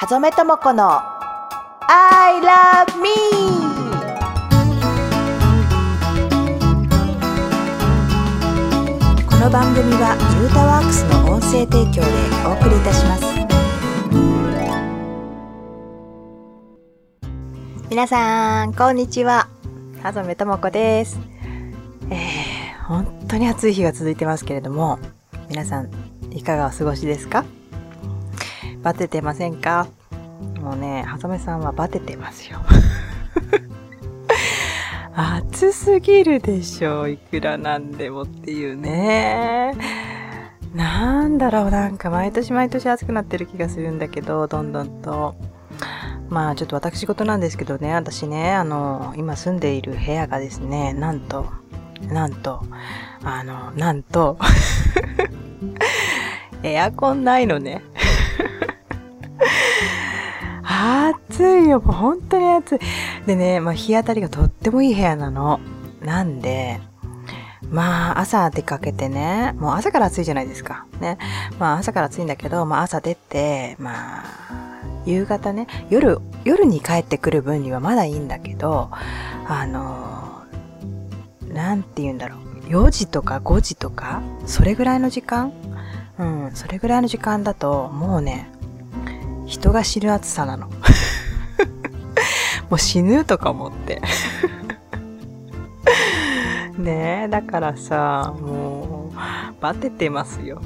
はぞめともこの I love me! この番組はユータワークスの音声提供でお送りいたします。皆さんこんにちは。はぞめともこです。えー、本当に暑い日が続いてますけれども皆さんいかがお過ごしですか？バテてませんか？もうね、はざめさんはバテてますよ。暑すぎるでしょういくらなんでもっていうね。なんだろう、なんか毎年毎年暑くなってる気がするんだけど、どんどんと。まあちょっと私事なんですけどね、私ね、あの、今住んでいる部屋がですね、なんと、なんと、あの、なんと エアコンないのね。暑いよ、もう本当に暑い。でね、まあ日当たりがとってもいい部屋なの。なんで、まあ朝出かけてね、もう朝から暑いじゃないですか。ね。まあ朝から暑いんだけど、まあ朝出て、まあ、夕方ね、夜、夜に帰ってくる分にはまだいいんだけど、あの、なんて言うんだろう。4時とか5時とか、それぐらいの時間？うん、それぐらいの時間だと、もうね、人が知る暑さなの。もう死ぬとか思って。ねえ、だからさ、もう、バテてますよ。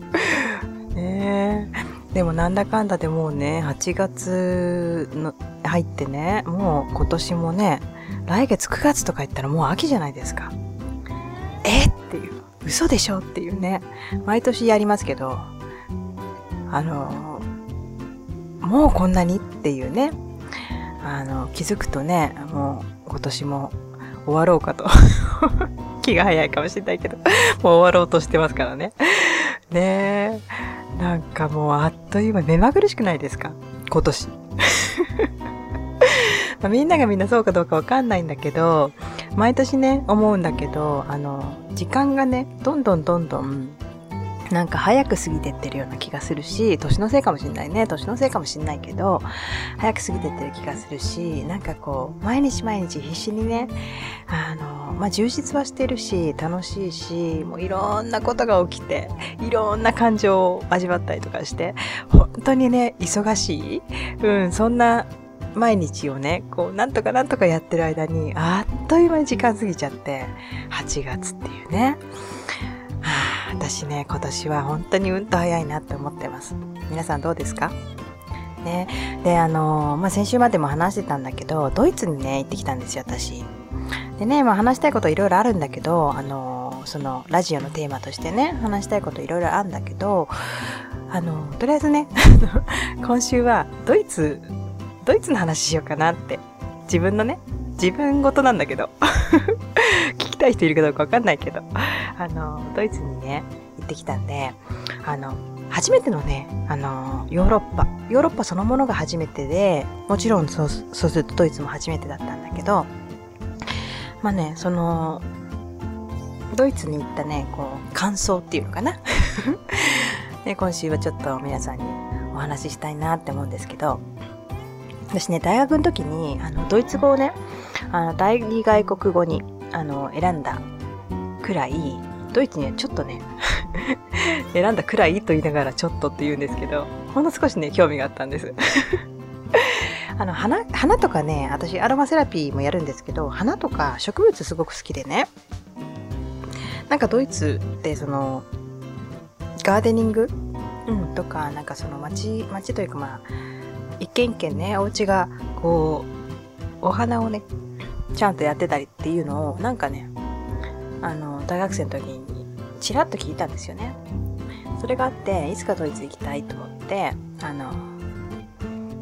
ねえ。でもなんだかんだでもうね、8月の入ってね、もう今年もね、来月9月とか言ったらもう秋じゃないですか。え？っていう。嘘でしょっていうね。毎年やりますけど、あの、もうこんなに？っていうね。あの、気づくとね、もう今年も終わろうかと。気が早いかもしれないけど、もう終わろうとしてますからね。ねえ。なんかもうあっという間目まぐるしくないですか？今年。ま、みんながみんなそうかどうかわかんないんだけど、毎年ね、思うんだけど、あの、時間がね、どんどんどんどん、なんか早く過ぎてってるような気がするし、年のせいかもしんないね。年のせいかもしんないけど、早く過ぎてってる気がするし、なんかこう、毎日毎日必死にね、あの、まあ、充実はしてるし、楽しいし、もういろんなことが起きて、いろんな感情を味わったりとかして、本当にね、忙しいうん、そんな毎日をね、こう、なんとかなんとかやってる間に、あっという間に時間過ぎちゃって、8月っていうね。私ね、今年は本当にうんと早いなって思ってます。皆さんどうですか？ね。で、あのまあ、先週までも話してたんだけど、ドイツにね、行ってきたんですよ、私。でね、まあ、話したいこといろいろあるんだけど、あのその、ラジオのテーマとしてね、話したいこといろいろあるんだけど、あのとりあえずね、今週はドイツドイツの話しようかなって。自分のね、自分ごとなんだけど。聞 きたい人いるかどうかわかんないけど。あの、ドイツにね、行ってきたんで、あの、初めてのね、あの、ヨーロッパ。ヨーロッパそのものが初めてで、もちろんそうそうするとドイツも初めてだったんだけど、まあね、その、ドイツに行ったね、こう、感想っていうのかな。で今週はちょっと皆さんにお話ししたいなって思うんですけど、私ね、大学の時に、あの、ドイツ語をね、あの、第二外国語に、あの、選んだくらい、ドイツにはちょっとね 選んだくらいと言いながらちょっとって言うんですけど、ほんの少しね、興味があったんです あの、花、花とかね、私アロマセラピーもやるんですけど、花とか植物すごく好きでね。なんかドイツってその、ガーデニングうん、とか、なんかその街、街というかまあ、一軒一軒ね、お家が、こう、お花をね、ちゃんとやってたりっていうのを、なんかね、あの、大学生の時に、ちらっと聞いたんですよね。それがあって、いつかドイツ行きたいと思って、あの、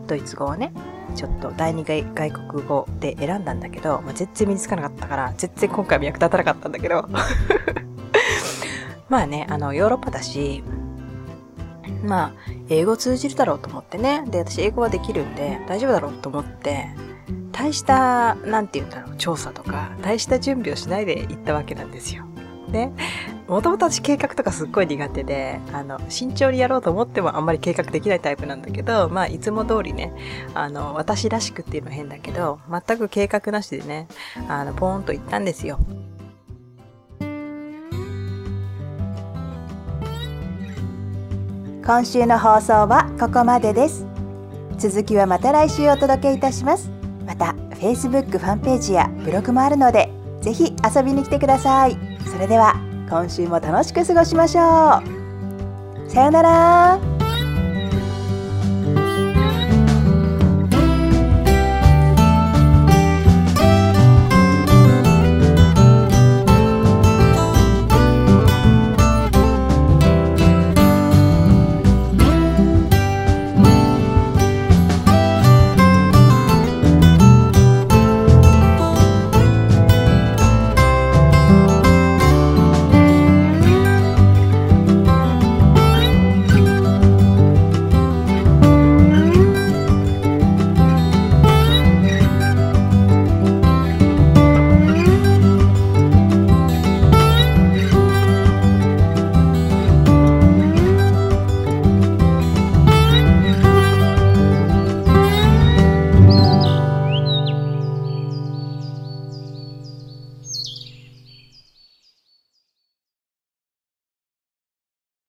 ドイツ語をね、ちょっと第二外国語で選んだんだけど、まあ、全然身につかなかったから、全然今回も役立たなかったんだけど。まあね、あの、ヨーロッパだし、まあ、英語通じるだろうと思ってね。で、私英語はできるんで大丈夫だろうと思って、大した、なんて言うんだろう、調査とか、大した準備をしないで行ったわけなんですよ。ね。もともと私計画とかすっごい苦手で、あの、慎重にやろうと思ってもあんまり計画できないタイプなんだけど、まあ、いつも通りね、あの、私らしくっていうのは変だけど、全く計画なしでね、あの、ポーンと行ったんですよ。今週の放送はここまでです続きはまた来週お届けいたします Facebook ファンページやブログもあるのでぜひ遊びに来てください。それでは今週も楽しく過ごしましょう。さようなら。